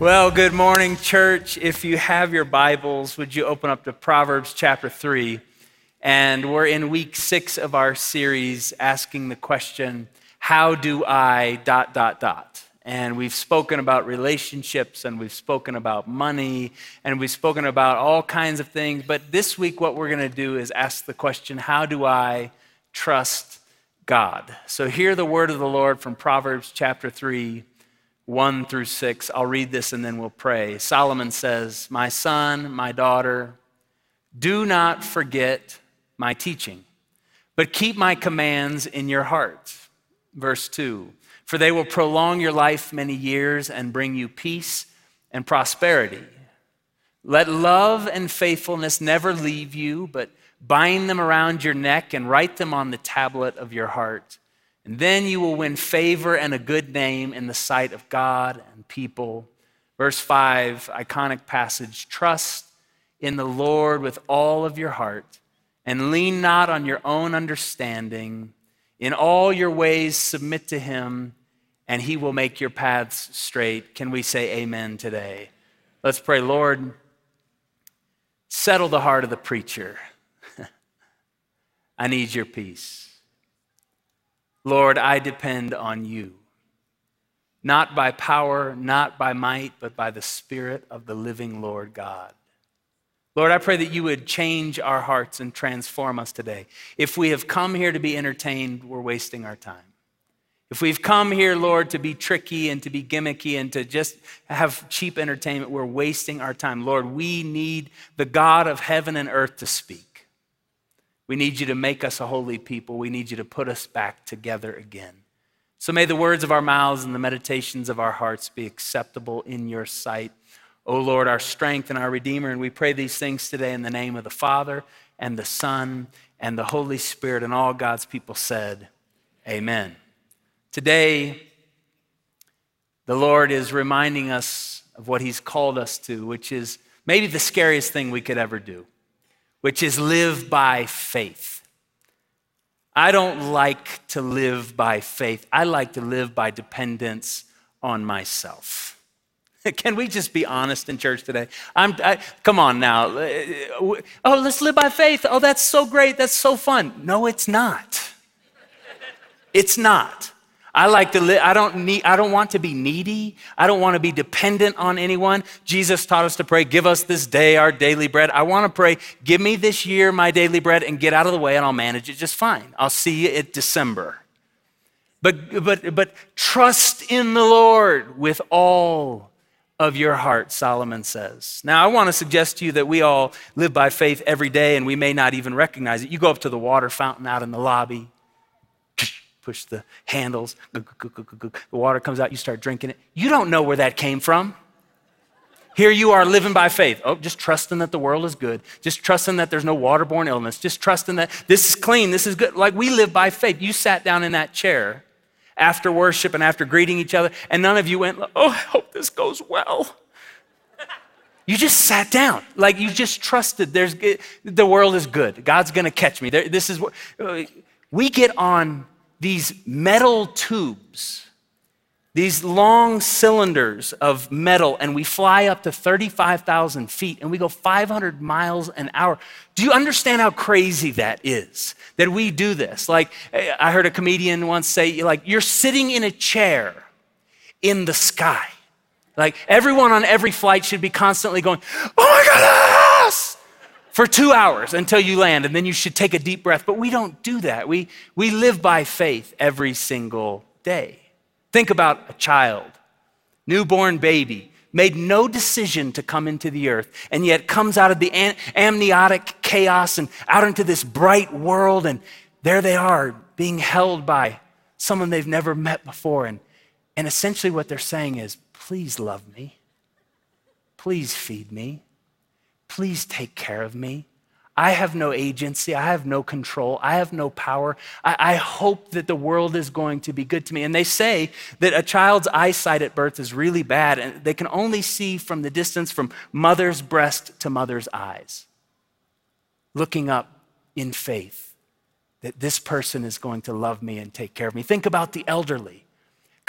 Well, good morning, church. If you have your Bibles, would you open up to Proverbs chapter 3? And we're in week six of our series asking the question, How do I dot, dot, dot? And we've spoken about relationships and we've spoken about money and we've spoken about all kinds of things. But this week, what we're going to do is ask the question, How do I trust God? So hear the word of the Lord from Proverbs chapter 3 1 through 6. I'll read this and then we'll pray. Solomon says, My son, my daughter, do not forget my teaching, but keep my commands in your heart. Verse 2 For they will prolong your life many years and bring you peace and prosperity. Let love and faithfulness never leave you, but bind them around your neck and write them on the tablet of your heart. And then you will win favor and a good name in the sight of God and people. Verse 5, iconic passage trust in the Lord with all of your heart and lean not on your own understanding. In all your ways, submit to him, and he will make your paths straight. Can we say amen today? Let's pray, Lord, settle the heart of the preacher. I need your peace. Lord, I depend on you, not by power, not by might, but by the Spirit of the living Lord God. Lord, I pray that you would change our hearts and transform us today. If we have come here to be entertained, we're wasting our time. If we've come here, Lord, to be tricky and to be gimmicky and to just have cheap entertainment, we're wasting our time. Lord, we need the God of heaven and earth to speak. We need you to make us a holy people. We need you to put us back together again. So may the words of our mouths and the meditations of our hearts be acceptable in your sight. O Lord, our strength and our Redeemer. And we pray these things today in the name of the Father and the Son and the Holy Spirit. And all God's people said, Amen. Today, the Lord is reminding us of what He's called us to, which is maybe the scariest thing we could ever do which is live by faith. I don't like to live by faith. I like to live by dependence on myself. Can we just be honest in church today? I'm, I, come on now. Uh, oh, let's live by faith. Oh, that's so great. That's so fun. No, it's not. It's not. I like to live, I don't need, I don't want to be needy. I don't want to be dependent on anyone. Jesus taught us to pray, give us this day our daily bread. I want to pray, give me this year my daily bread and get out of the way and I'll manage it just fine. I'll see you at December. But, but, but trust in the Lord with all of your heart, Solomon says. Now, I want to suggest to you that we all live by faith every day and we may not even recognize it. You go up to the water fountain out in the lobby, push the handles, the water comes out, you start drinking it. You don't know where that came from. Here you are living by faith. Oh, just trusting that the world is good. Just trusting that there's no waterborne illness. Just trusting that this is clean, this is good. Like we live by faith. You sat down in that chair after worship and after greeting each other, and none of you went, Oh, I hope this goes well. You just sat down. Like you just trusted there's, the world is good. God's going to catch me. This is what uh, we get on these metal tubes, these long cylinders of metal, and we fly up to 35,000 feet and we go 500 miles an hour. Do you understand how crazy that is? That we do this? Like, eh, I heard a comedian once say, like, you're sitting in a chair in the sky. Like, everyone on every flight should be constantly going, oh my goodness! Ah! For two hours until you land, and then you should take a deep breath. But we don't do that. We, we live by faith every single day. Think about a child, newborn baby, made no decision to come into the earth, and yet comes out of the amniotic chaos and out into this bright world, and there they are being held by someone they've never met before. And, and essentially, what they're saying is, Please love me. Please feed me. Please take care of me. I have no agency. I have no control. I have no power. I, I, hope that the world is going to be good to me. And they say that a child's eyesight at birth is really bad, and they can only see from the distance from mother's breast to mother's eyes, looking up in faith that this person is going to love me and take care of me. Think about the elderly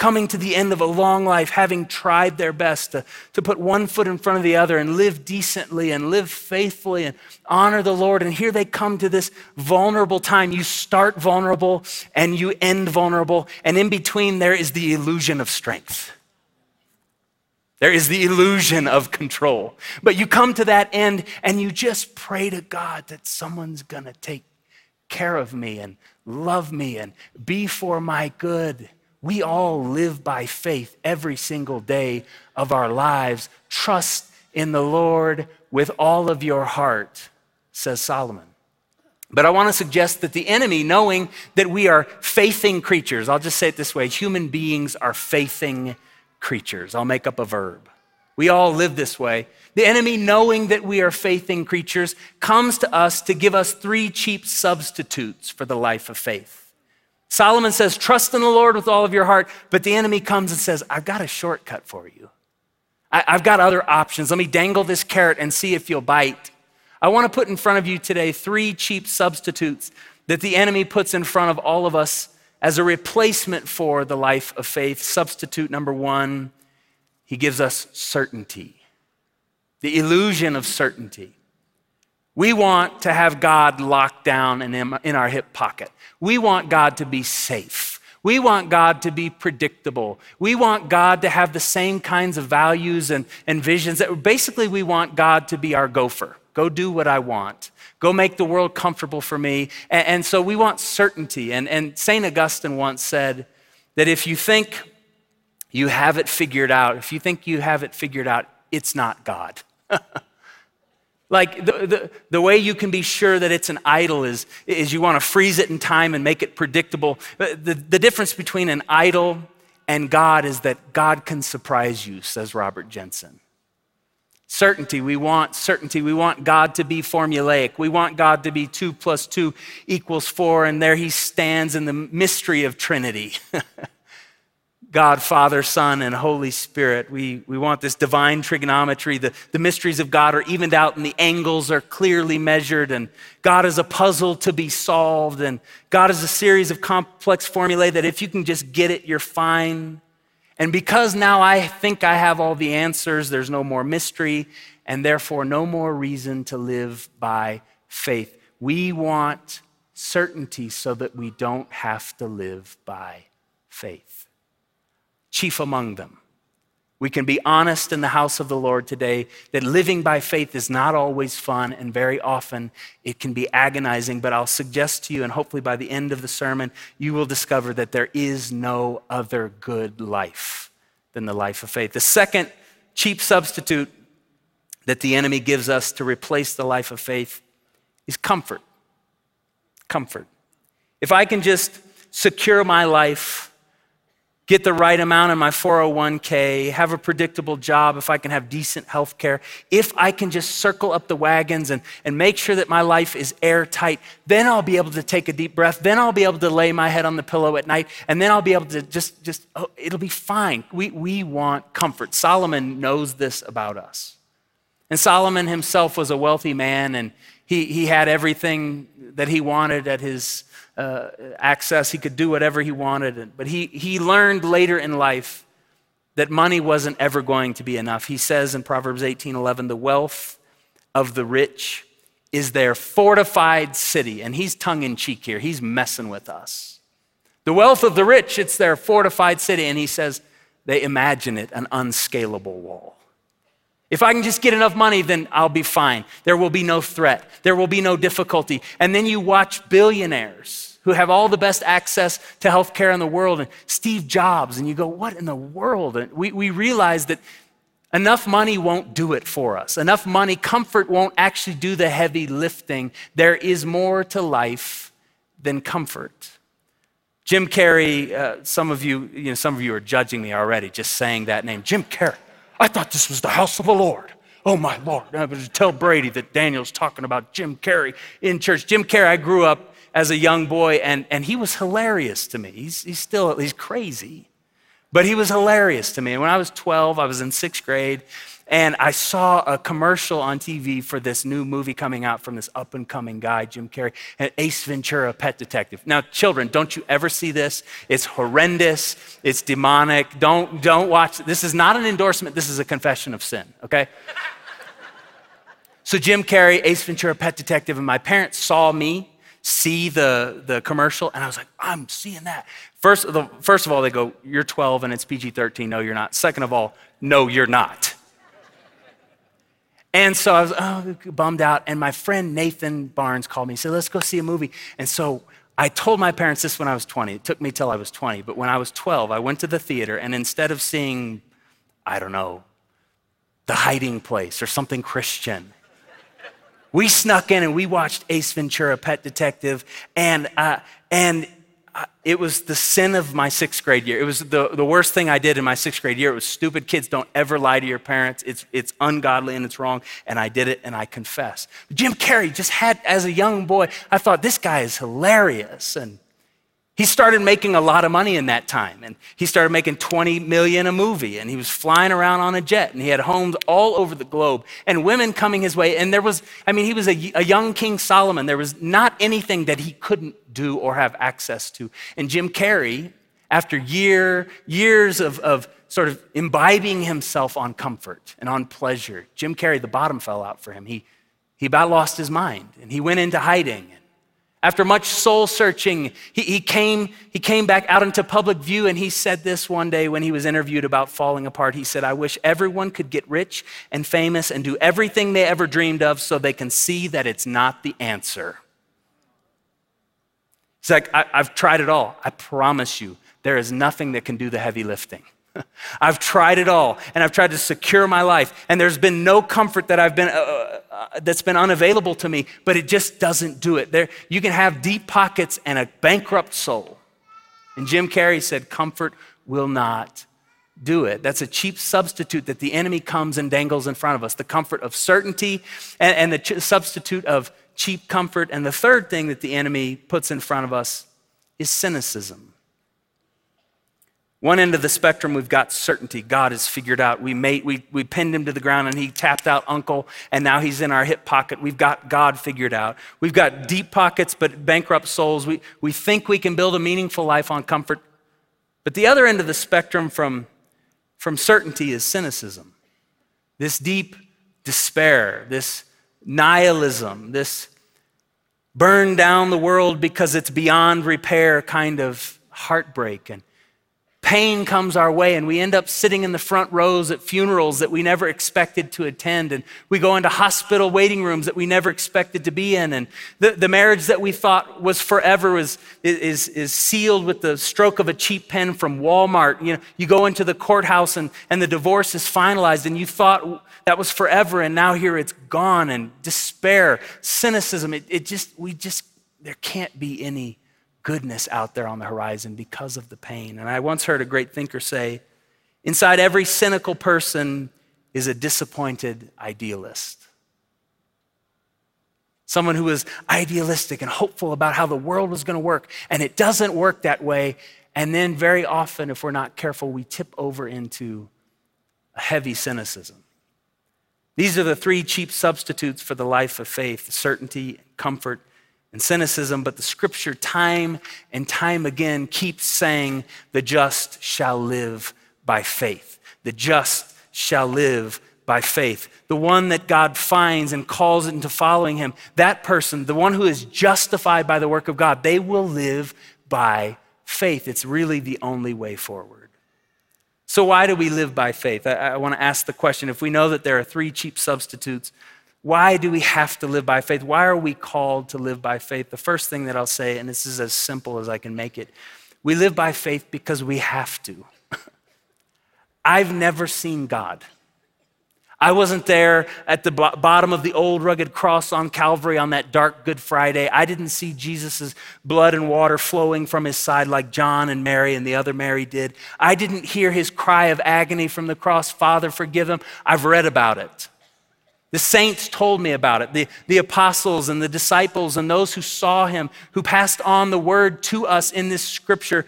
coming to the end of a long life, having tried their best to, to put one foot in front of the other and live decently and live faithfully and honor the Lord. And here they come to this vulnerable time. You start vulnerable and you end vulnerable. And in between, there is the illusion of strength. There is the illusion of control. But you come to that end and you just pray to God that someone's going to take care of me and love me and be for my good. We all live by faith every single day of our lives. Trust in the Lord with all of your heart, says Solomon. But I want to suggest that the enemy, knowing that we are faithing creatures, I'll just say it this way human beings are faithing creatures. I'll make up a verb. We all live this way. The enemy, knowing that we are faithing creatures, comes to us to give us three cheap substitutes for the life of faith. Solomon says, Trust in the Lord with all of your heart, but the enemy comes and says, I've got a shortcut for you. I, have got other options. Let me dangle this carrot and see if you'll bite. I want to put in front of you today three cheap substitutes that the enemy puts in front of all of us as a replacement for the life of faith. Substitute number one, he gives us certainty, the illusion of certainty. We want to have God locked down and in our hip pocket. We want God to be safe. We want God to be predictable. We want God to have the same kinds of values and, and visions. That basically, we want God to be our gopher. Go do what I want. Go make the world comfortable for me. And, and so we want certainty. And, and St. Augustine once said that if you think you have it figured out, if you think you have it figured out, it's not God. like the, the, the, way you can be sure that it's an idol is, is you want to freeze it in time and make it predictable. Uh, the, the difference between an idol and God is that God can surprise you, says Robert Jenson. Certainty. We want certainty. We want God to be formulaic. We want God to be two plus two equals four, and there he stands in the mystery of Trinity. God, Father, Son, and Holy Spirit. We, we want this divine trigonometry. The, the mysteries of God are evened out and the angles are clearly measured. And God is a puzzle to be solved. And God is a series of complex formulae that if you can just get it, you're fine. And because now I think I have all the answers, there's no more mystery, and therefore no more reason to live by faith. We want certainty so that we don't have to live by faith. Chief among them, we can be honest in the house of the Lord today that living by faith is not always fun, and very often it can be agonizing. But I'll suggest to you, and hopefully by the end of the sermon, you will discover that there is no other good life than the life of faith. The second cheap substitute that the enemy gives us to replace the life of faith is comfort. Comfort. If I can just secure my life, get the right amount in my 401k, have a predictable job, if I can have decent health care, if I can just circle up the wagons and, and make sure that my life is airtight, then I'll be able to take a deep breath. Then I'll be able to lay my head on the pillow at night, and then I'll be able to just, just oh, it'll be fine. We, we want comfort. Solomon knows this about us. And Solomon himself was a wealthy man, and he, he had everything that he wanted at his uh, access. He could do whatever he wanted. But he, he learned later in life that money wasn't ever going to be enough. He says in Proverbs 18:11, "The wealth of the rich is their fortified city." And he's tongue in cheek here. He's messing with us. The wealth of the rich, it's their fortified city. And he says, they imagine it an unscalable wall. If I can just get enough money, then I'll be fine. There will be no threat. There will be no difficulty. And then you watch billionaires who have all the best access to healthcare in the world and Steve Jobs, and you go, what in the world? And we, we realize that enough money won't do it for us. Enough money, comfort won't actually do the heavy lifting. There is more to life than comfort. Jim Carrey, uh, some of you, you know, some of you are judging me already just saying that name. Jim Carrey. I thought this was the house of the Lord. Oh my Lord. I was to tell Brady that Daniel's talking about Jim Carrey in church. Jim Carrey, I grew up as a young boy, and, and he was hilarious to me. He's, he's still, he's crazy. But he was hilarious to me. And when I was 12, I was in sixth grade, and I saw a commercial on TV for this new movie coming out from this up and coming guy, Jim Carrey, and Ace Ventura, Pet Detective. Now, children, don't you ever see this? It's horrendous, it's demonic. Don't, don't watch. This is not an endorsement, this is a confession of sin, okay? so, Jim Carrey, Ace Ventura, Pet Detective, and my parents saw me see the, the commercial, and I was like, I'm seeing that. First, the, first of all, they go, You're 12 and it's PG 13. No, you're not. Second of all, no, you're not. And so I was oh, bummed out. And my friend Nathan Barnes called me. He said, Let's go see a movie. And so I told my parents this when I was 20. It took me till I was 20. But when I was 12, I went to the theater. And instead of seeing, I don't know, The Hiding Place or something Christian, we snuck in and we watched Ace Ventura, Pet Detective. And, uh, and it was the sin of my sixth grade year. It was the, the worst thing I did in my sixth grade year. It was stupid kids don't ever lie to your parents. It's, it's ungodly and it's wrong. And I did it and I confess. Jim Carrey just had, as a young boy, I thought this guy is hilarious. And he started making a lot of money in that time. And he started making 20 million a movie. And he was flying around on a jet. And he had homes all over the globe. And women coming his way. And there was, I mean, he was a, a young King Solomon. There was not anything that he couldn't do or have access to. And Jim Carrey, after year, years of, of sort of imbibing himself on comfort and on pleasure, Jim Carrey, the bottom fell out for him. He, he about lost his mind. And he went into hiding. After much soul searching, he, he, came, he came back out into public view and he said this one day when he was interviewed about falling apart. He said, I wish everyone could get rich and famous and do everything they ever dreamed of so they can see that it's not the answer. He's like, I, have tried it all. I promise you, there is nothing that can do the heavy lifting. I've tried it all, and I've tried to secure my life, and there's been no comfort that I've been uh, uh, that's been unavailable to me. But it just doesn't do it. There, you can have deep pockets and a bankrupt soul. And Jim Carrey said, "Comfort will not do it." That's a cheap substitute that the enemy comes and dangles in front of us. The comfort of certainty, and, and the ch- substitute of cheap comfort. And the third thing that the enemy puts in front of us is cynicism. One end of the spectrum, we've got certainty. God has figured out. We, made, we, we pinned him to the ground and he tapped out uncle, and now he's in our hip pocket. We've got God figured out. We've got deep pockets, but bankrupt souls. We, we think we can build a meaningful life on comfort. But the other end of the spectrum from, from certainty is cynicism. This deep despair, this nihilism, this burn down the world because it's beyond repair kind of heartbreak. And pain comes our way and we end up sitting in the front rows at funerals that we never expected to attend and we go into hospital waiting rooms that we never expected to be in and the, the marriage that we thought was forever was, is, is sealed with the stroke of a cheap pen from walmart. You know you go into the courthouse and, and the divorce is finalized and you thought that was forever and now here it's gone and despair cynicism it, it just we just there can't be any goodness out there on the horizon because of the pain. And I once heard a great thinker say, inside every cynical person is a disappointed idealist. Someone who is idealistic and hopeful about how the world was going to work, and it doesn't work that way. And then, very often, if we're not careful, we tip over into a heavy cynicism. These are the three cheap substitutes for the life of faith certainty, comfort, and cynicism, but the scripture, time and time again, keeps saying, The just shall live by faith. The just shall live by faith. The one that God finds and calls into following him, that person, the one who is justified by the work of God, they will live by faith. It's really the only way forward. So, why do we live by faith? I, I want to ask the question if we know that there are three cheap substitutes why do we have to live by faith? Why are we called to live by faith? The first thing that I'll say, and this is as simple as I can make it, we live by faith because we have to. I've never seen God. I wasn't there at the bottom of the old rugged cross on Calvary on that dark Good Friday. I didn't see Jesus' blood and water flowing from his side like John and Mary and the other Mary did. I didn't hear his cry of agony from the cross, Father, forgive him. I've read about it. The saints told me about it. The, the apostles and the disciples and those who saw him, who passed on the word to us in this scripture.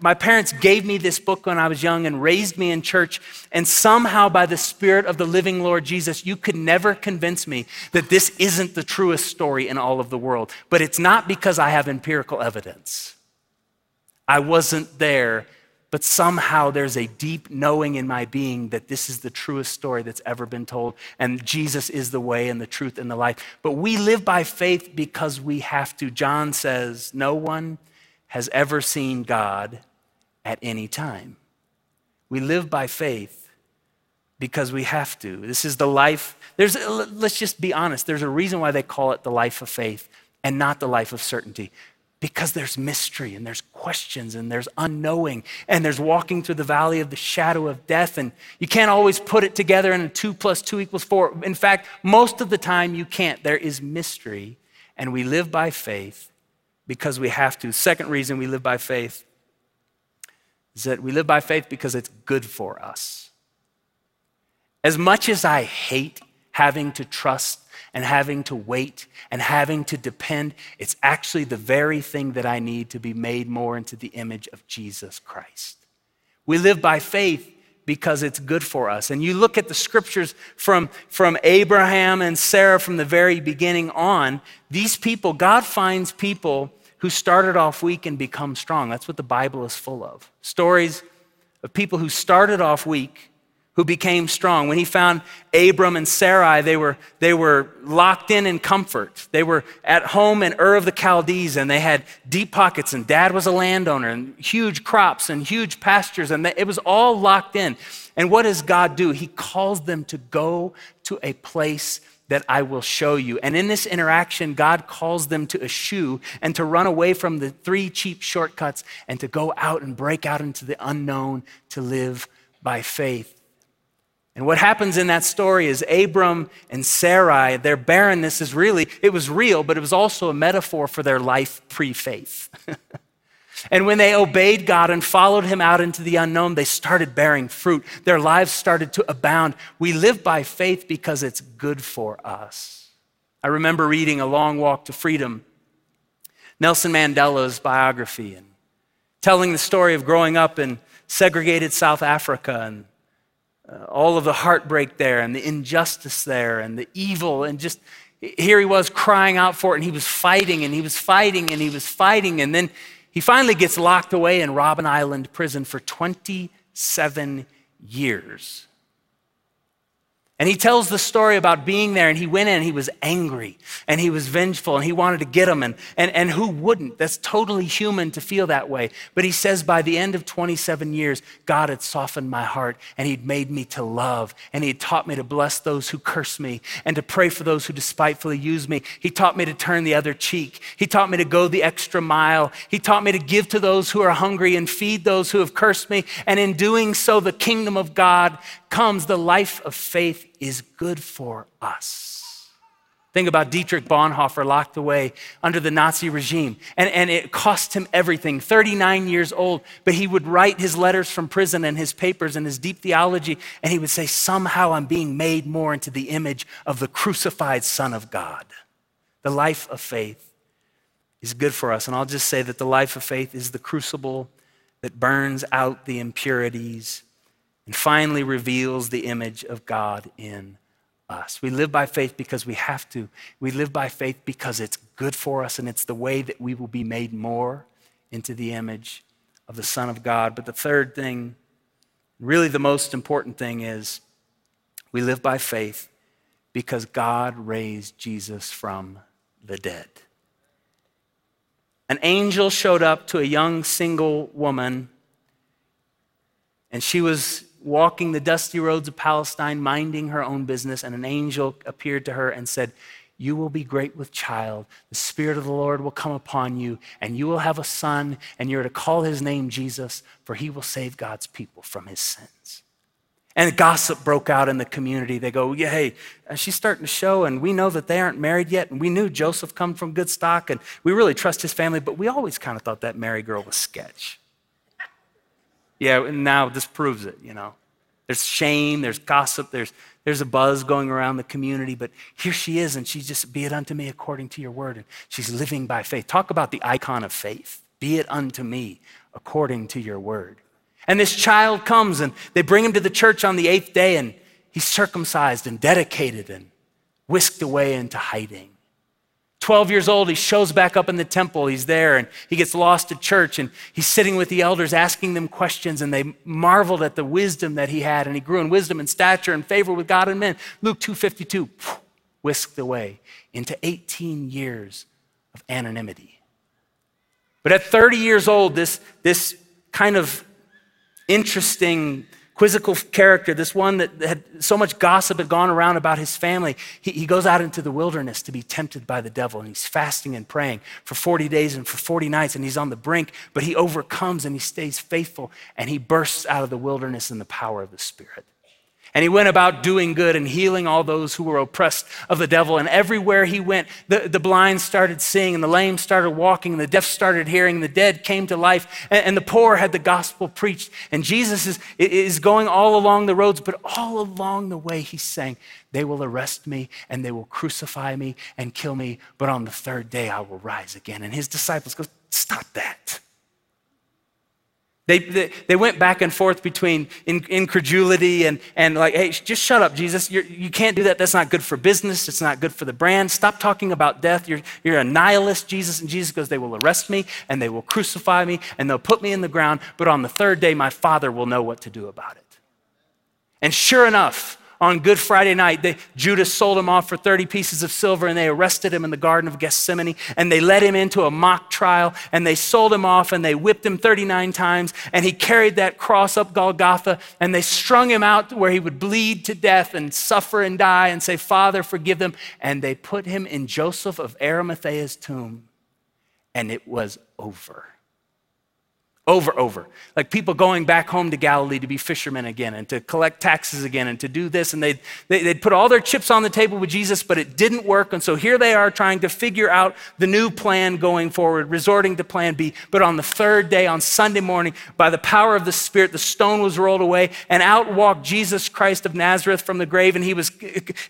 My parents gave me this book when I was young and raised me in church. And somehow, by the Spirit of the living Lord Jesus, you could never convince me that this isn't the truest story in all of the world. But it's not because I have empirical evidence. I wasn't there but somehow there's a deep knowing in my being that this is the truest story that's ever been told, and Jesus is the way and the truth and the life. But we live by faith because we have to. John says, No one has ever seen God at any time. We live by faith because we have to. This is the life. There's, let's just be honest. There's a reason why they call it the life of faith and not the life of certainty because there's mystery and there's questions and there's unknowing and there's walking through the valley of the shadow of death. And you can't always put it together in a two plus two equals four. In fact most of the time you can't. There is mystery and we live by faith because we have to. Second reason we live by faith is that we live by faith because it's good for us. As much as i hate having to trust and having to wait and having to depend. It's actually the very thing that I need to be made more into the image of Jesus Christ. We live by faith because it's good for us. And you look at the scriptures from, from Abraham and Sarah from the very beginning on, these people, God finds people who started off weak and become strong. That's what the Bible is full of. Stories of people who started off weak who became strong. When he found Abram and Sarai, they were, they were locked in in comfort. They were at home in Ur of the Chaldees and they had deep pockets, and dad was a landowner and huge crops and huge pastures, and it was all locked in. And what does God do? He calls them to go to a place that I will show you. And in this interaction, God calls them to eschew and to run away from the three cheap shortcuts and to go out and break out into the unknown to live by faith. And what happens in that story is Abram and Sarai, their barrenness is really, it was real, but it was also a metaphor for their life pre faith. and when they obeyed God and followed him out into the unknown, they started bearing fruit. Their lives started to abound. We live by faith because it's good for us. I remember reading A Long Walk to Freedom, Nelson Mandela's biography, and telling the story of growing up in segregated South Africa and uh, all of the heartbreak there and the injustice there and the evil and just here he was crying out for it and he was fighting and he was fighting and he was fighting and then he finally gets locked away in Robben Island prison for 27 years. And he tells the story about being there, and he went in and he was angry and he was vengeful and he wanted to get him. And, and, and who wouldn't? That's totally human to feel that way. But he says, by the end of 27 years, God had softened my heart and he'd made me to love and he had taught me to bless those who curse me and to pray for those who despitefully use me. He taught me to turn the other cheek. He taught me to go the extra mile. He taught me to give to those who are hungry and feed those who have cursed me. And in doing so, the kingdom of God comes, the life of faith is good for us. Think about Dietrich Bonhoeffer locked away under the Nazi regime, and, and it cost him everything. 39 years old, but he would write his letters from prison and his papers and his deep theology, and he would say, Somehow I'm being made more into the image of the crucified Son of God. The life of faith is good for us. And I'll just say that the life of faith is the crucible that burns out the impurities and finally reveals the image of God in us. We live by faith because we have to. We live by faith because it's good for us and it's the way that we will be made more into the image of the Son of God. But the third thing, really the most important thing, is we live by faith because God raised Jesus from the dead. An angel showed up to a young single woman, and she was walking the dusty roads of Palestine, minding her own business, and an angel appeared to her and said, You will be great with child. The Spirit of the Lord will come upon you, and you will have a son, and you're to call his name Jesus, for he will save God's people from his sins. And gossip broke out in the community. They go, yeah, hey, uh, she's starting to show, and we know that they aren't married yet. And we knew Joseph come from good stock, and we really trust his family, but we always kind of thought that Mary girl was sketch. Yeah, and now this proves it, you know. There's shame, there's gossip, there's, there's a buzz going around the community, but here she is, and she just, be it unto me according to your word. And she's living by faith. Talk about the icon of faith. Be it unto me according to your word. And this child comes, and they bring him to the church on the eighth day, and he's circumcised and dedicated and whisked away into hiding. 12 years old, he shows back up in the temple. He's there and he gets lost at church and he's sitting with the elders asking them questions and they marveled at the wisdom that he had and he grew in wisdom and stature and favor with God and men. Luke 2:52 whisked away into 18 years of anonymity. But at 30 years old, this, this kind of interesting quizzical character, this one that had so much gossip had gone around about his family, he, he, goes out into the wilderness to be tempted by the devil. And he's fasting and praying for 40 days and for 40 nights. And he's on the brink, but he overcomes and he stays faithful. And he bursts out of the wilderness in the power of the Spirit. And he went about doing good and healing all those who were oppressed of the devil. And everywhere he went, the, the blind started seeing, and the lame started walking, and the deaf started hearing, and the dead came to life, and, and the poor had the gospel preached. And Jesus is, is going all along the roads, but all along the way, he's saying, They will arrest me, and they will crucify me and kill me, but on the third day I will rise again. And his disciples go, Stop that. They, they, they, went back and forth between incredulity and, and like, hey, just shut up, Jesus. You're, you can not do that. That's not good for business. It's not good for the brand. Stop talking about death. You're, you're a nihilist, Jesus. And Jesus goes, they will arrest me and they will crucify me and they'll put me in the ground. But on the third day, my Father will know what to do about it. And sure enough, on Good Friday night, they, Judas sold him off for 30 pieces of silver and they arrested him in the Garden of Gethsemane and they led him into a mock trial and they sold him off and they whipped him 39 times and he carried that cross up Golgotha and they strung him out where he would bleed to death and suffer and die and say, Father, forgive them. And they put him in Joseph of Arimathea's tomb and it was over over over. Like people going back home to galilee to be fishermen again and to collect taxes again and to do this. And they'd, they'd put all their chips on the table with jesus but it didn't work. And so here they are trying to figure out the new plan going forward resorting to plan b. But on the third day on sunday morning by the power of the spirit the stone was rolled away and out walked jesus christ of nazareth from the grave. And he was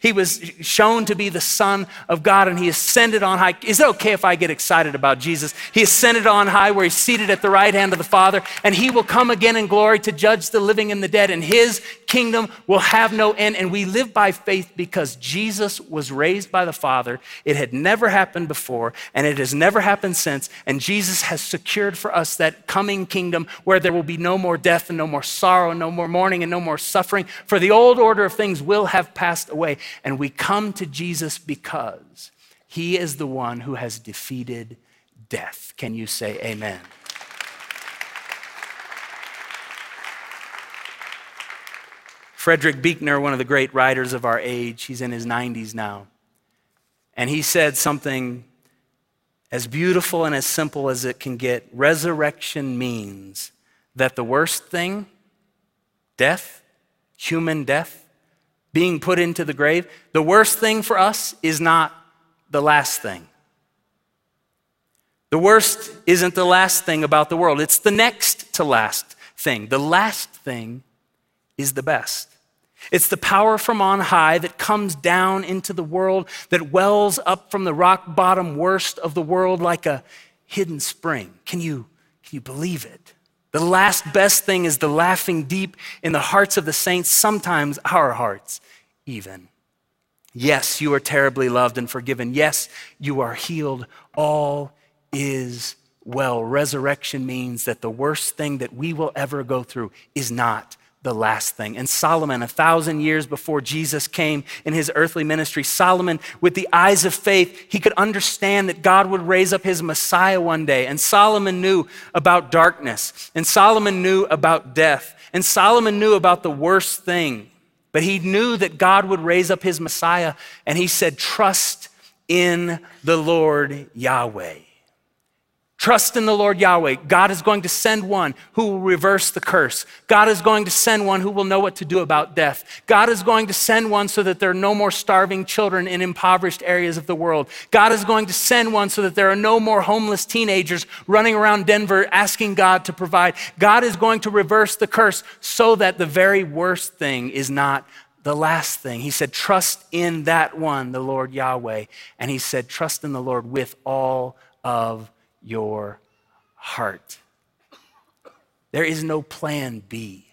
he was shown to be the son of god and he ascended on high. Is it okay if i get excited about jesus? He ascended on high where he's seated at the right hand of the Father, and he will come again in glory to judge the living and the dead, and his kingdom will have no end. And we live by faith because Jesus was raised by the Father. It had never happened before, and it has never happened since. And Jesus has secured for us that coming kingdom where there will be no more death and no more sorrow, and no more mourning and no more suffering. For the old order of things will have passed away. And we come to Jesus because he is the one who has defeated death. Can you say amen? Frederick Buechner, one of the great writers of our age, he's in his 90s now. And he said something as beautiful and as simple as it can get. Resurrection means that the worst thing, death, human death, being put into the grave, the worst thing for us is not the last thing. The worst isn't the last thing about the world, it's the next to last thing. The last thing is the best. It's the power from on high that comes down into the world, that wells up from the rock bottom worst of the world like a hidden spring. Can you, can you believe it? The last best thing is the laughing deep in the hearts of the saints, sometimes our hearts even. Yes, you are terribly loved and forgiven. Yes, you are healed. All is well. Resurrection means that the worst thing that we will ever go through is not the last thing. And Solomon, a thousand years before Jesus came in his earthly ministry, Solomon, with the eyes of faith, he could understand that God would raise up his Messiah one day. And Solomon knew about darkness, and Solomon knew about death, and Solomon knew about the worst thing. But he knew that God would raise up his Messiah, and he said, Trust in the Lord Yahweh. Trust in the Lord Yahweh. God is going to send one who will reverse the curse. God is going to send one who will know what to do about death. God is going to send one so that there are no more starving children in impoverished areas of the world. God is going to send one so that there are no more homeless teenagers running around Denver asking God to provide. God is going to reverse the curse so that the very worst thing is not the last thing. He said, Trust in that one, the Lord Yahweh. And he said, Trust in the Lord with all of your heart. There is no plan B.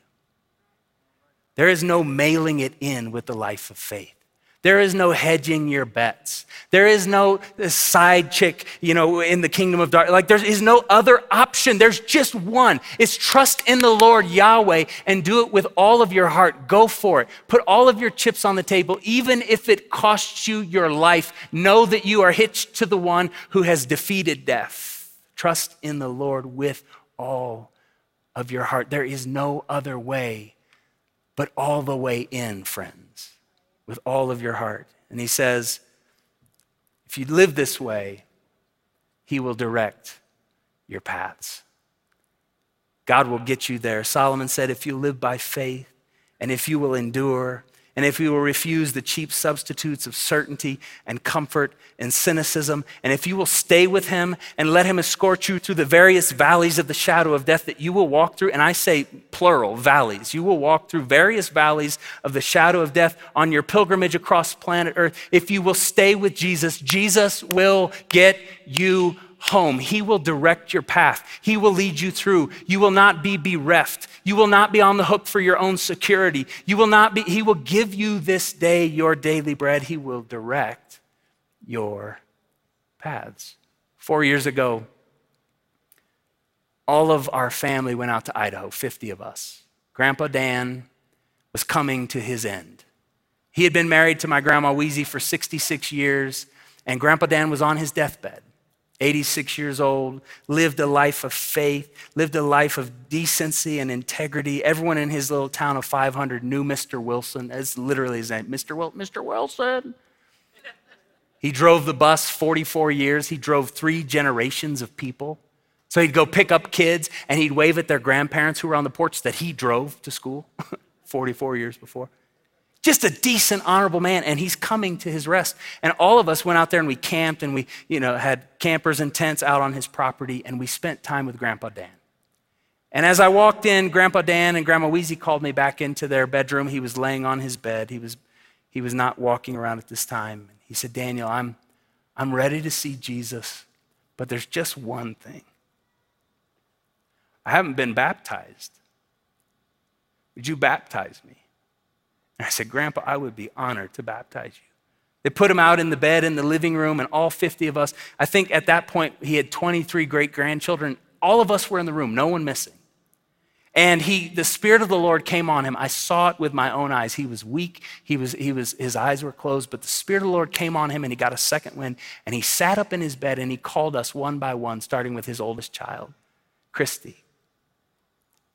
There is no mailing it in with the life of faith. There is no hedging your bets. There is no side chick, you know, in the kingdom of dark. Like there is no other option. There's just one. It's trust in the Lord Yahweh and do it with all of your heart. Go for it. Put all of your chips on the table, even if it costs you your life. Know that you are hitched to the one who has defeated death. Trust in the Lord with all of your heart. There is no other way but all the way in, friends with all of your heart. And he says, if you live this way, he will direct your paths. God will get you there. Solomon said, if you live by faith and if you will endure and if you will refuse the cheap substitutes of certainty and comfort and cynicism, and if you will stay with him and let him escort you through the various valleys of the shadow of death that you will walk through, and I say plural, valleys, you will walk through various valleys of the shadow of death on your pilgrimage across planet Earth. If you will stay with Jesus, Jesus will get you home. He will direct your path. He will lead you through. You will not be bereft. You will not be on the hook for your own security. You will not be, He will give you this day your daily bread. He will direct your paths. Four years ago, all of our family went out to Idaho, 50 of us. Grandpa Dan was coming to his end. He had been married to my grandma Wheezy for 66 years, and Grandpa Dan was on his deathbed. 86 years old, lived a life of faith, lived a life of decency and integrity. Everyone in his little town of 500 knew Mr. Wilson. That's literally his name, Mr. Wil- Mr. Wilson. He drove the bus 44 years. He drove three generations of people. So he'd go pick up kids and he'd wave at their grandparents who were on the porch that he drove to school 44 years before. Just a decent, honorable man, and he's coming to his rest. And all of us went out there and we camped and we, you know, had campers and tents out on his property, and we spent time with Grandpa Dan. And as I walked in, Grandpa Dan and Grandma Wheezy called me back into their bedroom. He was laying on his bed. He was, he was not walking around at this time. He said, Daniel, I'm, I'm ready to see Jesus, but there's just one thing. I haven't been baptized. Would you baptize me? And I said, Grandpa, I would be honored to baptize you. They put him out in the bed in the living room, and all 50 of us, I think at that point he had 23 great grandchildren. All of us were in the room, no one missing. And he, the Spirit of the Lord came on him. I saw it with my own eyes. He was weak. He was, he was, his eyes were closed, but the Spirit of the Lord came on him and he got a second wind. And he sat up in his bed and he called us one by one, starting with his oldest child, Christy,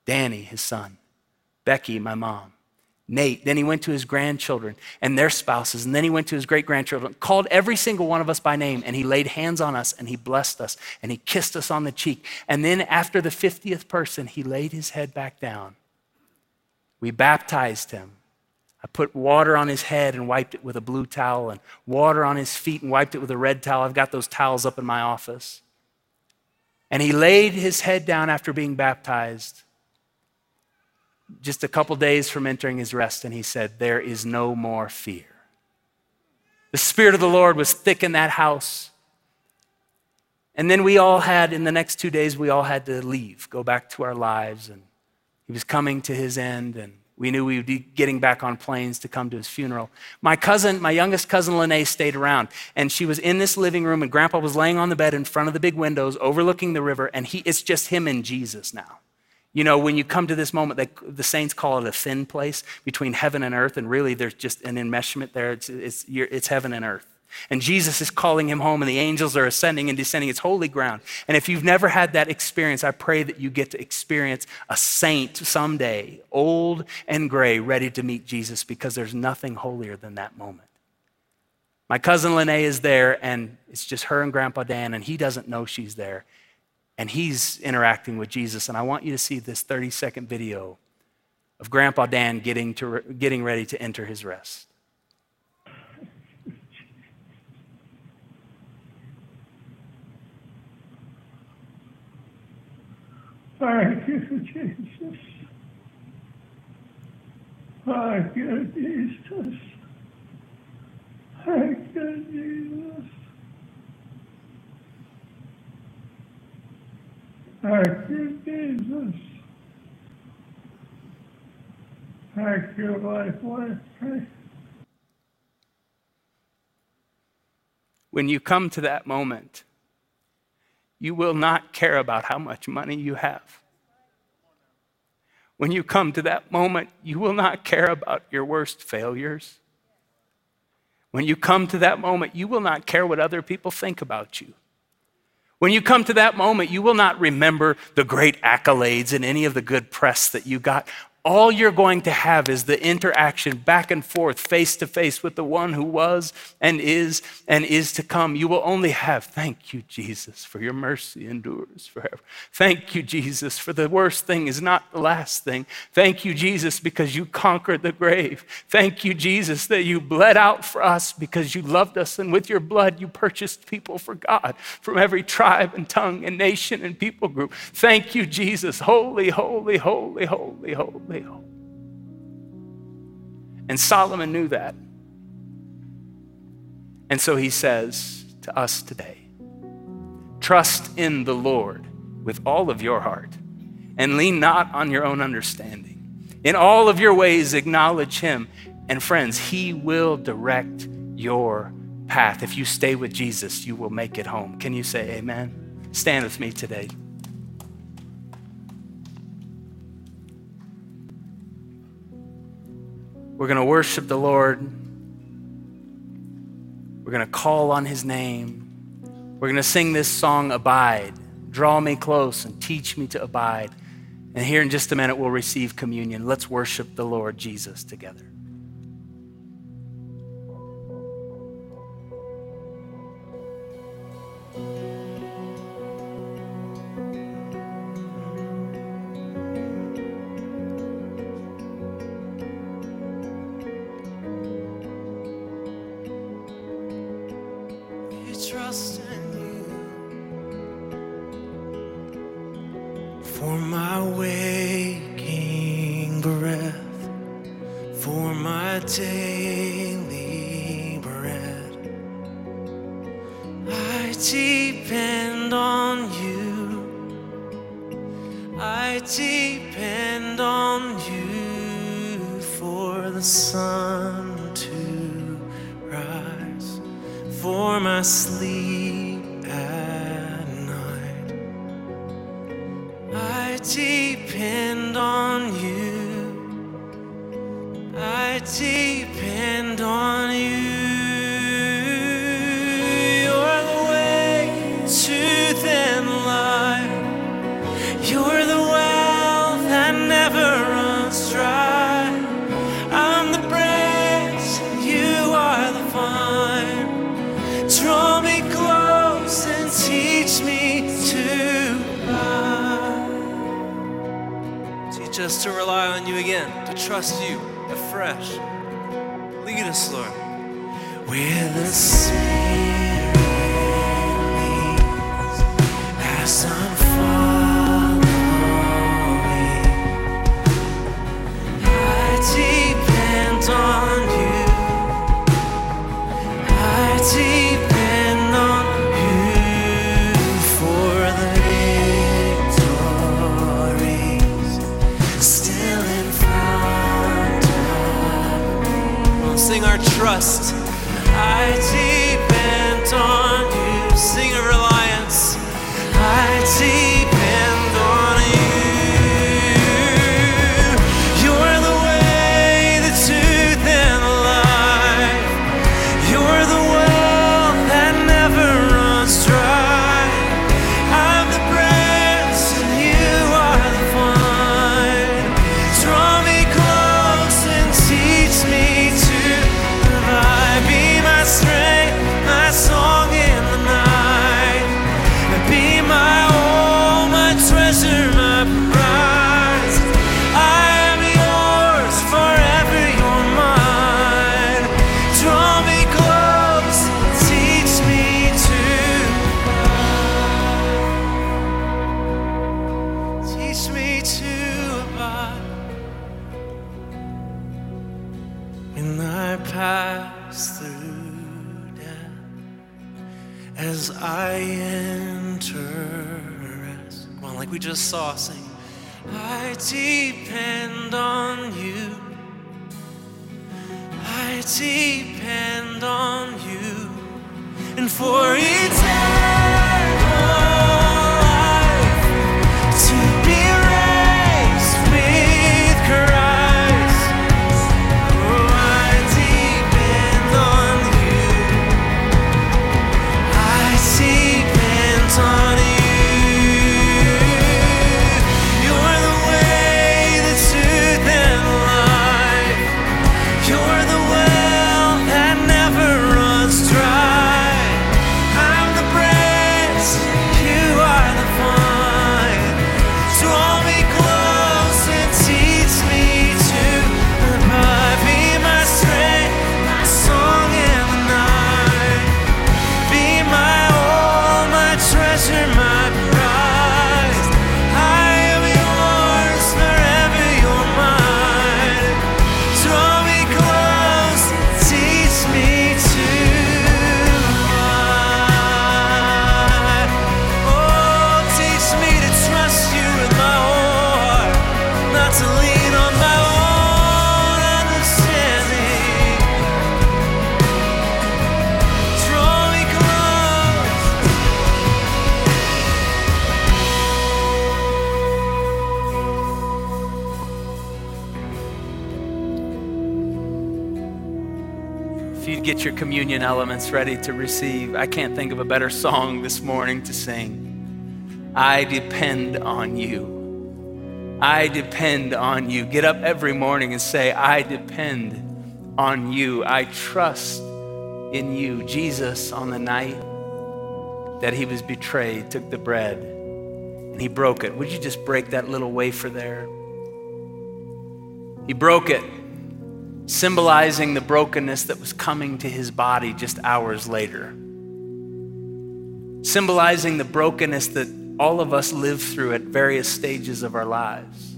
Danny, his son, Becky, my mom, Nate. Then he went to his grandchildren and their spouses. And then he went to his great grandchildren, called every single one of us by name, and he laid hands on us and he blessed us and he kissed us on the cheek. And then after the 50th person, he laid his head back down. We baptized him. I put water on his head and wiped it with a blue towel, and water on his feet and wiped it with a red towel. I've got those towels up in my office. And he laid his head down after being baptized just a couple days from entering his rest, and he said, There is no more fear. The Spirit of the Lord was thick in that house. And then we all had, in the next two days, we all had to leave, go back to our lives. And he was coming to his end, and we knew we would be getting back on planes to come to his funeral. My cousin, my youngest cousin Lene, stayed around, and she was in this living room, and Grandpa was laying on the bed in front of the big windows overlooking the river, and he, it's just him and Jesus now. You know, when you come to this moment, they, the saints call it a thin place between heaven and earth, and really there's just an enmeshment there. It's, it's, it's heaven and earth. And Jesus is calling him home, and the angels are ascending and descending. It's holy ground. And if you've never had that experience, I pray that you get to experience a saint someday, old and gray, ready to meet Jesus, because there's nothing holier than that moment. My cousin Lene is there, and it's just her and Grandpa Dan, and he doesn't know she's there. And he's interacting with Jesus. And I want you to see this 30 second video of Grandpa Dan getting, to, getting ready to enter his rest. Thank you, Jesus. Thank you, Jesus. Thank you, Jesus. Thank you, Jesus. Thank you, life, When you come to that moment, you will not care about how much money you have. When you come to that moment, you will not care about your worst failures. When you come to that moment, you will not care what other people think about you. When you come to that moment, you will not remember the great accolades and any of the good press that you got all you're going to have is the interaction back and forth, face to face with the one who was and is and is to come. You will only have, thank you, Jesus, for your mercy endures forever. Thank you, Jesus, for the worst thing is not the last thing. Thank you, Jesus, because you conquered the grave. Thank you, Jesus, that you bled out for us because you loved us, and with your blood you purchased people for God from every tribe and tongue and nation and people group. Thank you, Jesus. Holy, holy, holy, holy, holy. And Solomon knew that. And so he says to us today trust in the Lord with all of your heart and lean not on your own understanding. In all of your ways, acknowledge him. And friends, he will direct your path. If you stay with Jesus, you will make it home. Can you say amen? Stand with me today. We're going to worship the Lord. We're going to call on his name. We're going to sing this song, Abide. Draw me close and teach me to abide. And here in just a minute, we'll receive communion. Let's worship the Lord Jesus together. Trust you afresh. Lead us, Lord. With the Spirit as I'm following, I depend on you. I depend trust. I depend on I elements ready to receive, I can't think of a better song this morning to sing. I depend on you. I depend on you. Get up every morning and say, I depend on you. I trust in you. Jesus, on the night that he was betrayed, took the bread and he broke it. Would you just break that little wafer there? He broke it symbolizing the brokenness that was coming to his body just hours later. Symbolizing the brokenness that all of us live through at various stages of our lives.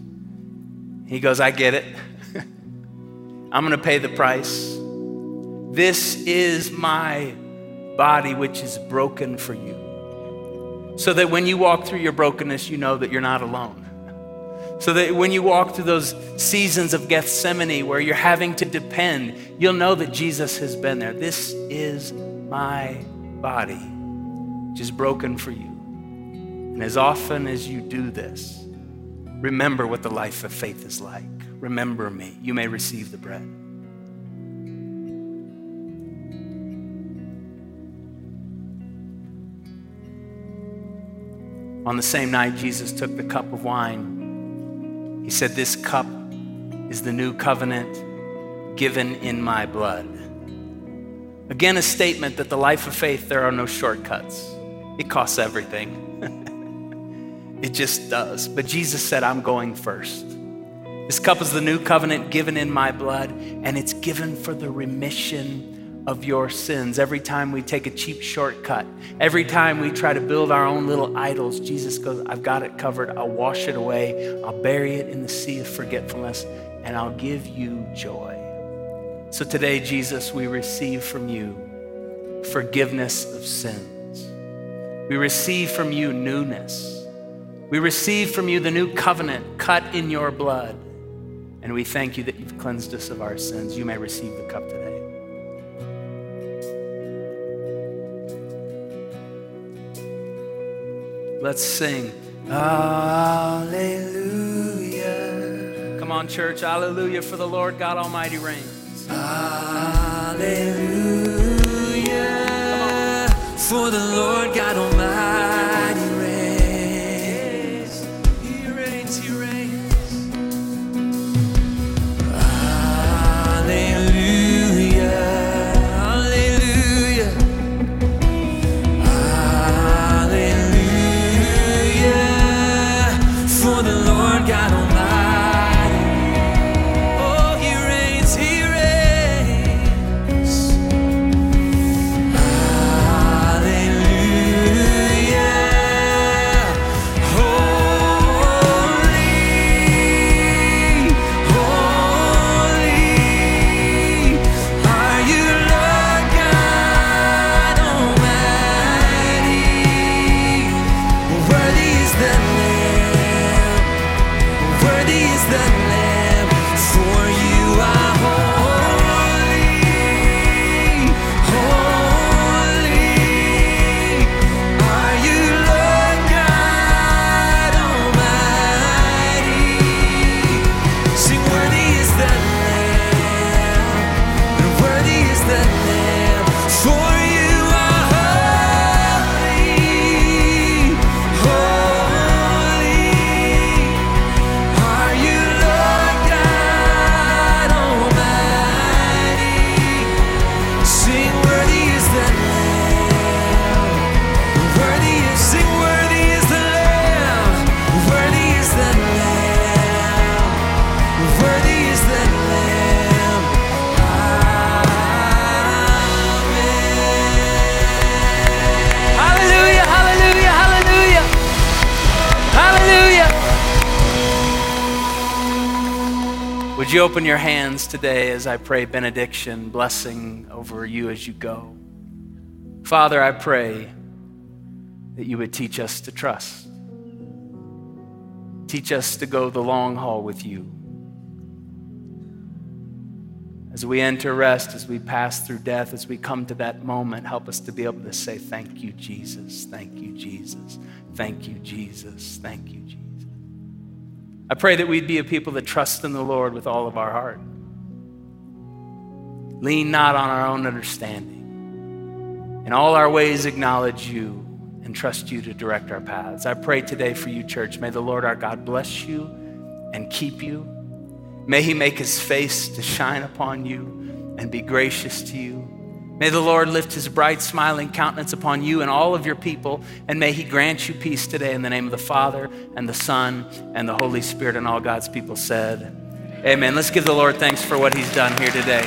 He goes, I get it. I'm going to pay the price. This is my body, which is broken for you. So that when you walk through your brokenness, you know that you're not alone. So that when you walk through those seasons of Gethsemane where you're having to depend, you'll know that Jesus has been there. This is my body, which is broken for you. And as often as you do this, remember what the life of faith is like. Remember me. You may receive the bread. On the same night, Jesus took the cup of wine. He said, This cup is the new covenant given in my blood. Again, a statement that the life of faith, there are no shortcuts. It costs everything. it just does. But Jesus said, I'm going first. This cup is the new covenant given in my blood, and it's given for the remission of your sins. Every time we take a cheap shortcut, every time we try to build our own little idols, Jesus goes, I've got it covered. I'll wash it away. I'll bury it in the sea of forgetfulness, and I'll give you joy. So today, Jesus, we receive from you forgiveness of sins. We receive from you newness. We receive from you the new covenant cut in your blood. And we thank you that you've cleansed us of our sins. You may receive the cup today. Let's sing. Hallelujah. Come on, church. Hallelujah, for the Lord God Almighty reigns. Hallelujah. For the Lord God Almighty You open your hands today as I pray benediction, blessing over you as you go? Father, I pray that you would teach us to trust. Teach us to go the long haul with you. As we enter rest, as we pass through death, as we come to that moment, help us to be able to say, Thank you, Jesus. Thank you, Jesus. Thank you, Jesus. Thank you, Jesus. I pray that we'd be a people that trust in the Lord with all of our heart. Lean not on our own understanding. In all our ways, acknowledge you and trust you to direct our paths. I pray today for you, church. May the Lord our God bless you and keep you. May he make his face to shine upon you and be gracious to you. May the Lord lift his bright, smiling countenance upon you and all of your people, and may he grant you peace today in the name of the Father and the Son and the Holy Spirit, and all God's people said, Amen. Let's give the Lord thanks for what he's done here today.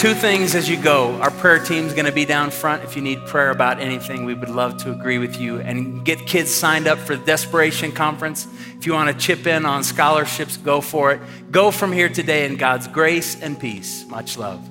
Two things as you go. Our prayer team's going to be down front. If you need prayer about anything, we would love to agree with you and get kids signed up for the Desperation Conference. If you want to chip in on scholarships, go for it. Go from here today in God's grace and peace. Much love.